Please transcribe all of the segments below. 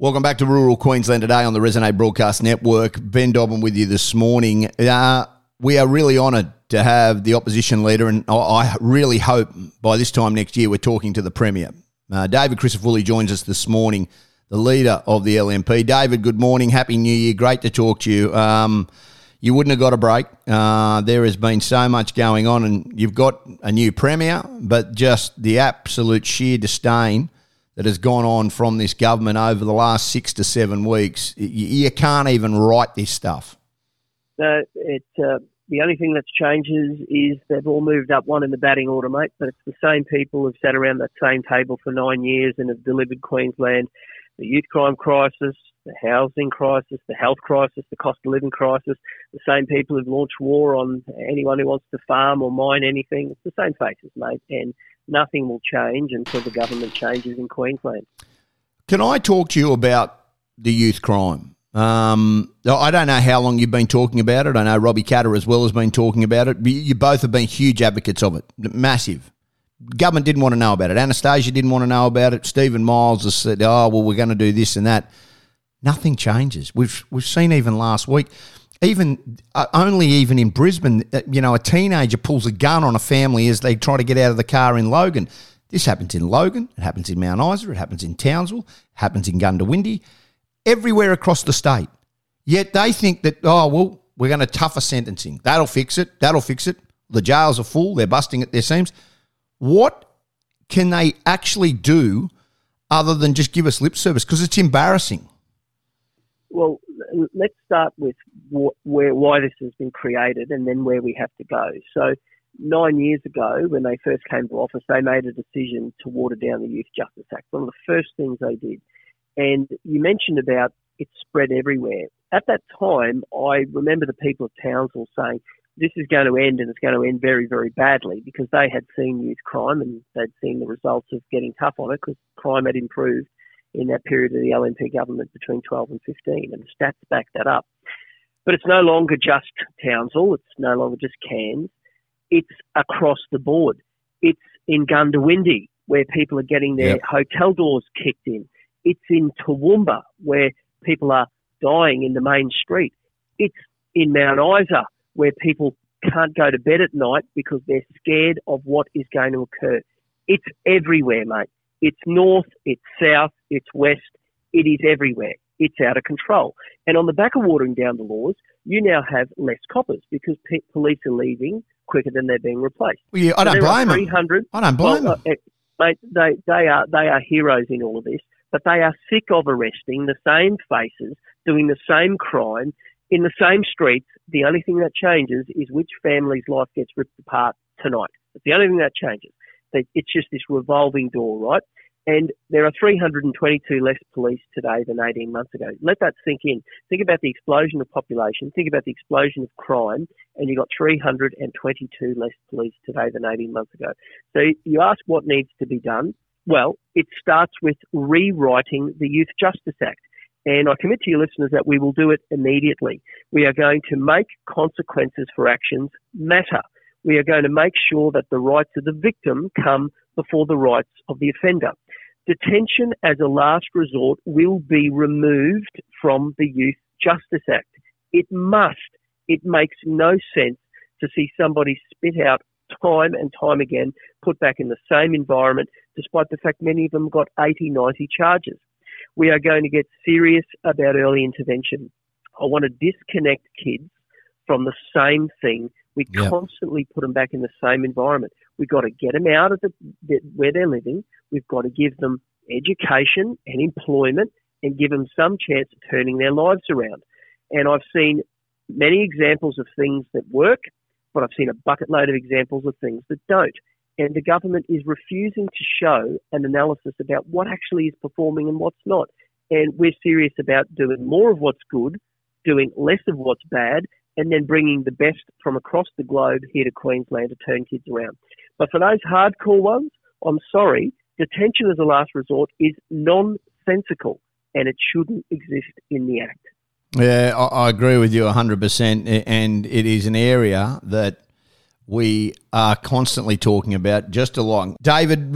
Welcome back to Rural Queensland today on the Resonate Broadcast Network. Ben Dobbin with you this morning. Uh, we are really honoured to have the opposition leader, and I really hope by this time next year we're talking to the Premier. Uh, David Crisafulli joins us this morning, the leader of the LNP. David, good morning. Happy New Year. Great to talk to you. Um, you wouldn't have got a break. Uh, there has been so much going on, and you've got a new Premier, but just the absolute sheer disdain that has gone on from this government over the last six to seven weeks. You, you can't even write this stuff. No, it. Uh, the only thing that's changes is they've all moved up one in the batting order, mate. But it's the same people who've sat around that same table for nine years and have delivered Queensland the youth crime crisis, the housing crisis, the health crisis, the cost of living crisis. The same people who've launched war on anyone who wants to farm or mine anything. It's the same faces, mate. And nothing will change until the government changes in Queensland. Can I talk to you about the youth crime? Um, I don't know how long you've been talking about it. I know Robbie Katter as well has been talking about it. You both have been huge advocates of it, massive. Government didn't want to know about it. Annastacia didn't want to know about it. Steven Miles has said, "Oh well, we're going to do this and that." Nothing changes. We've we've seen even last week even uh, only even in Brisbane, uh, you know, a teenager pulls a gun on a family as they try to get out of the car in Logan. This happens in Logan, it happens in Mount Isa, it happens in Townsville, it happens in Goondiwindi. everywhere across the state. Yet they think that, oh, well, we're going to tougher sentencing. That'll fix it. That'll fix it. The jails are full. They're busting at their seams. What can they actually do other than just give us lip service? Because it's embarrassing. Well, let's start with where why this has been created and then where we have to go. So, nine years ago, when they first came to office, they made a decision to water down the Youth Justice Act. One of the first things they did. And you mentioned about it spread everywhere. At that time, I remember the people of Townsville saying, this is going to end and it's going to end very, very badly because they had seen youth crime and they'd seen the results of getting tough on it because crime had improved in that period of the LNP government between 12 and 15, and the stats back that up. But it's no longer just Townsville, it's no longer just Cairns, it's across the board. It's in Goondiwindi where people are getting their yep. hotel doors kicked in. It's in Toowoomba, where people are dying in the main street. It's in Mount Isa, where people can't go to bed at night because they're scared of what is going to occur. It's everywhere, mate. It's north, it's south, it's west, it is everywhere. It's out of control. And on the back of watering down the laws, you now have less coppers because pe- police are leaving quicker than they're being replaced. Well, yeah, I don't blame them. I don't blame well, them. Uh, mate, they, they, are, they are heroes in all of this, but they are sick of arresting the same faces, doing the same crime in the same streets. The only thing that changes is which family's life gets ripped apart tonight. It's the only thing that changes. It's just this revolving door, right? And there are 322 less police today than 18 months ago. Let that sink in. Think about the explosion of population. Think about the explosion of crime, and you've got 322 less police today than 18 months ago. So you ask what needs to be done. Well, it starts with rewriting the Youth Justice Act. And I commit to your listeners that we will do it immediately. We are going to make consequences for actions matter we are going to make sure that the rights of the victim come before the rights of the offender. Detention as a last resort will be removed from the Youth Justice Act. It must. It makes no sense to see somebody spit out time and time again, put back in the same environment, despite the fact many of them got 80, 90 charges. We are going to get serious about early intervention. I want to disconnect kids from the same thing we yep. constantly put them back in the same environment. We've got to get them out of the, the, where they're living. We've got to give them education and employment and give them some chance of turning their lives around. And I've seen many examples of things that work, but I've seen a bucket load of examples of things that don't. And the government is refusing to show an analysis about what actually is performing and what's not. And we're serious about doing more of what's good, doing less of what's bad, and then bringing the best from across the globe here to Queensland to turn kids around. But for those hardcore ones, I'm sorry, detention as a last resort is nonsensical and it shouldn't exist in the Act. Yeah, I, agree with you 100%. And it is an area that we are constantly talking about just along. David,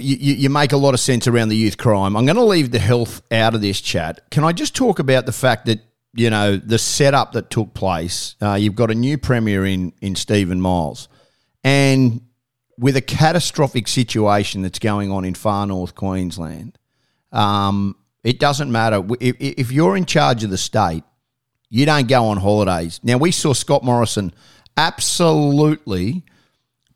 you, make a lot of sense around the youth crime. I'm going to leave the health out of this chat. Can I just talk about the fact that you know the setup that took place? Uh, you've got a new premier in in Steven Miles, and with a catastrophic situation that's going on in far north Queensland, um, it doesn't matter if, if you're in charge of the state. You don't go on holidays. Now we saw Scott Morrison absolutely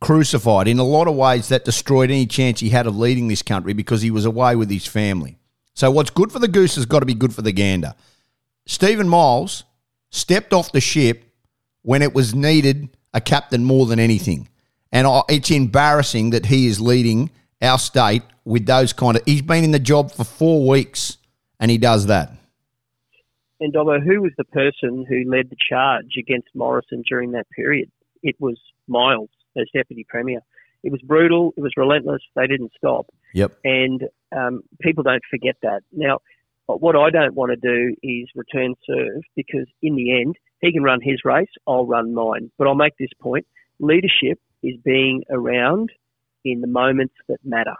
crucified. In a lot of ways, that destroyed any chance he had of leading this country because he was away with his family. So, what's good for the goose has got to be good for the gander. Steven Miles stepped off the ship when it was needed a captain more than anything. And it's embarrassing that he is leading our state with those kind of. He's been in the job for four weeks and he does that. And Dobbo, who was the person who led the charge against Morrison during that period? It was Miles as deputy premier. It was brutal. It was relentless. They didn't stop. Yep. And um, people don't forget that. Now, what I don't want to do is return serve because in the end, he can run his race. I'll run mine. But I'll make this point: leadership is being around in the moments that matter.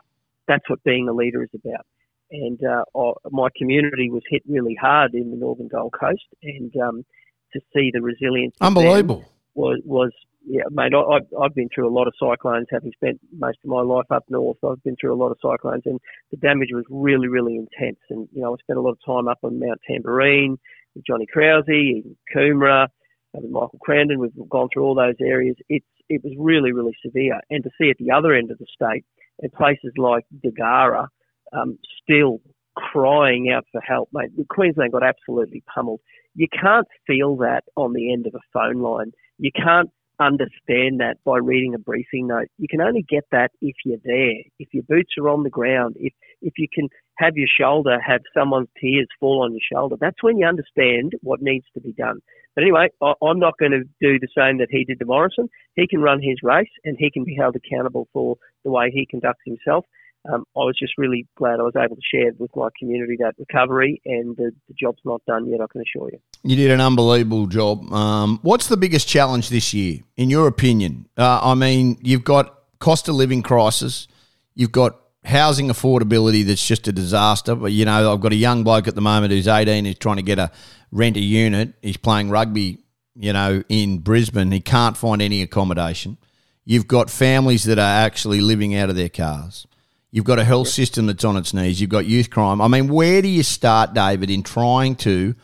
That's what being a leader is about and uh, my community was hit really hard in the northern Gold Coast, and um, to see the resilience, unbelievable, was was yeah, mate. I, I've been through a lot of cyclones, having spent most of my life up north. I've been through a lot of cyclones, and the damage was really, really intense. And you know, I spent a lot of time up on Mount Tamborine with Johnny Krause, in Coomera, with Michael Crandon. We've gone through all those areas. It's it was really, really severe. And to see at the other end of the state, in places like Degarra, um, still crying out for help, mate. Queensland got absolutely pummeled. You can't feel that on the end of a phone line. You can't understand that by reading a briefing note. You can only get that if you're there, if your boots are on the ground, if if you can have your shoulder, have someone's tears fall on your shoulder. That's when you understand what needs to be done. But anyway, I, I'm not going to do the same that he did to Morrison. He can run his race and he can be held accountable for the way he conducts himself um, I was just really glad I was able to share with my community that recovery, and the, the job's not done yet. I can assure you. You did an unbelievable job. Um, what's the biggest challenge this year, in your opinion? Uh, I mean, you've got cost of living crisis, you've got housing affordability that's just a disaster. But you know, I've got a young bloke at the moment who's 18, who's trying to get a rent a unit. He's playing rugby, you know, in Brisbane. He can't find any accommodation. You've got families that are actually living out of their cars. You've got a health system that's on its knees. You've got youth crime. I mean, where do you start, David, in trying to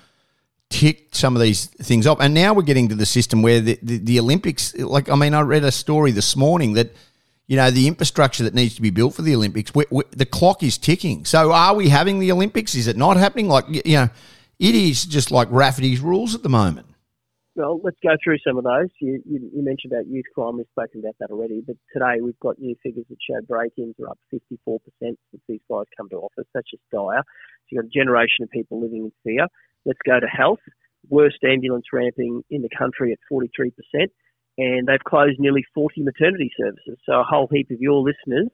tick some of these things up? And now we're getting to the system where the, the, the Olympics, like, I mean, I read a story this morning that, you know, the infrastructure that needs to be built for the Olympics, we, we, the clock is ticking. So are we having the Olympics? Is it not happening? Like, you know, it is just like Rafferty's rules at the moment. Well, let's go through some of those. You, you, you, mentioned about youth crime. We've spoken about that already. But today we've got new figures that show break-ins are up 54% since these guys come to office. That's just dire. So you've got a generation of people living in fear. Let's go to health. Worst ambulance ramping in the country at 43%. And they've closed nearly 40 maternity services. So a whole heap of your listeners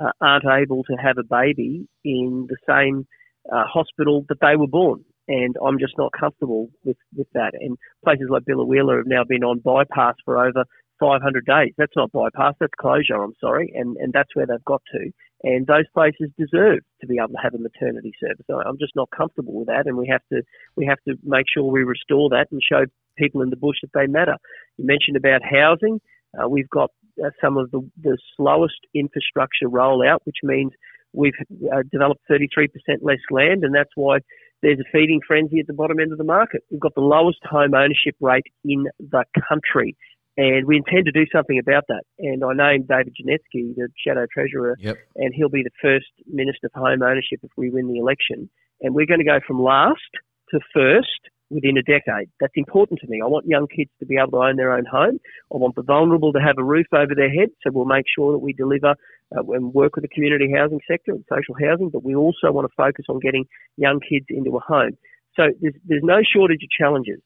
uh, aren't able to have a baby in the same uh, hospital that they were born and I'm just not comfortable with, with that. And places like Biloela have now been on bypass for over 500 days. That's not bypass, that's closure, I'm sorry, and, and that's where they've got to. And those places deserve to be able to have a maternity service. I'm just not comfortable with that, and we have to we have to make sure we restore that and show people in the bush that they matter. You mentioned about housing. Uh, we've got uh, some of the, the slowest infrastructure rollout, which means we've uh, developed 33% less land, and that's why there's a feeding frenzy at the bottom end of the market. We've got the lowest home ownership rate in the country. And we intend to do something about that. And I named David Janetzki the Shadow Treasurer, yep. and he'll be the first Minister for Home Ownership if we win the election. And we're going to go from last to first within a decade. That's important to me. I want young kids to be able to own their own home. I want the vulnerable to have a roof over their head. So we'll make sure that we deliver uh, and work with the community housing sector and social housing, but we also want to focus on getting young kids into a home. So there's, there's no shortage of challenges.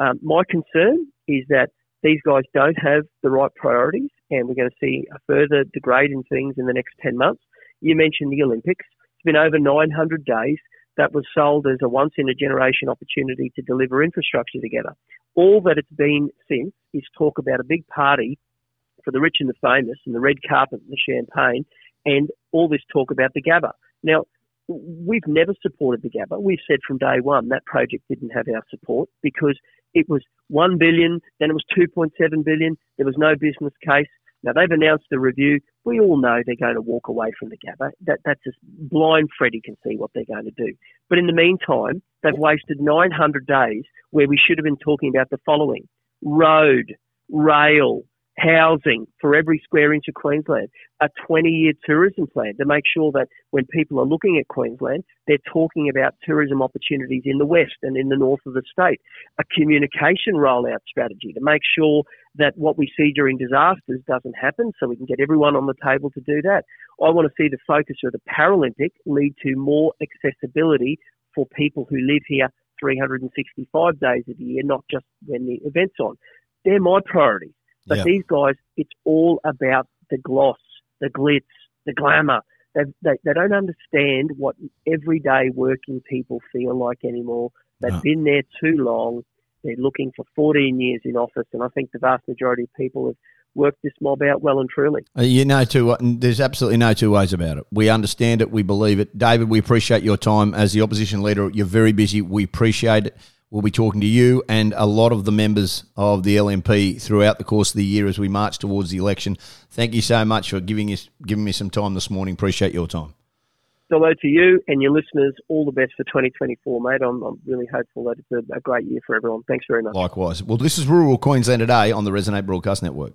Um, my concern is that these guys don't have the right priorities, and we're going to see a further degrade in things in the next 10 months. You mentioned the Olympics. It's been over 900 days that was sold as a once in a generation opportunity to deliver infrastructure together. All that it's been since is talk about a big party for the rich and the famous and the red carpet and the champagne and all this talk about the Gabba. Now, we've never supported the Gabba. We've said from day one that project didn't have our support because it was 1 billion, then it was 2.7 billion. There was no business case. Now they've announced the review. We all know they're going to walk away from the Gabba. That, that's just blind Freddie can see what they're going to do. But in the meantime, they've wasted 900 days where we should have been talking about the following: road, rail, housing for every square inch of Queensland, a 20 year tourism plan to make sure that when people are looking at Queensland, they're talking about tourism opportunities in the west and in the north of the state, a communication rollout strategy to make sure that what we see during disasters doesn't happen so we can get everyone on the table to do that. I want to see the focus of the Paralympic lead to more accessibility for people who live here 365 days of the year, not just when the event's on. They're my priorities. But yeah. these guys, it's all about the gloss, the glitz, the glamour. They, they, they don't understand what everyday working people feel like anymore. They've no. been there too long. They're looking for 14 years in office, and I think the vast majority of people have worked this mob out well and truly. Uh, you know, two, there's absolutely no two ways about it. We understand it. We believe it. David, we appreciate your time as the opposition leader. You're very busy. We appreciate it. We'll be talking to you and a lot of the members of the LNP throughout the course of the year as we march towards the election. Thank you so much for giving us giving me some time this morning. Appreciate your time. Hello to you and your listeners. All the best for 2024, mate. I'm, I'm really hopeful that it's a, a great year for everyone. Thanks very much. Likewise. Well, this is Rural Queensland today on the Resonate Broadcast Network.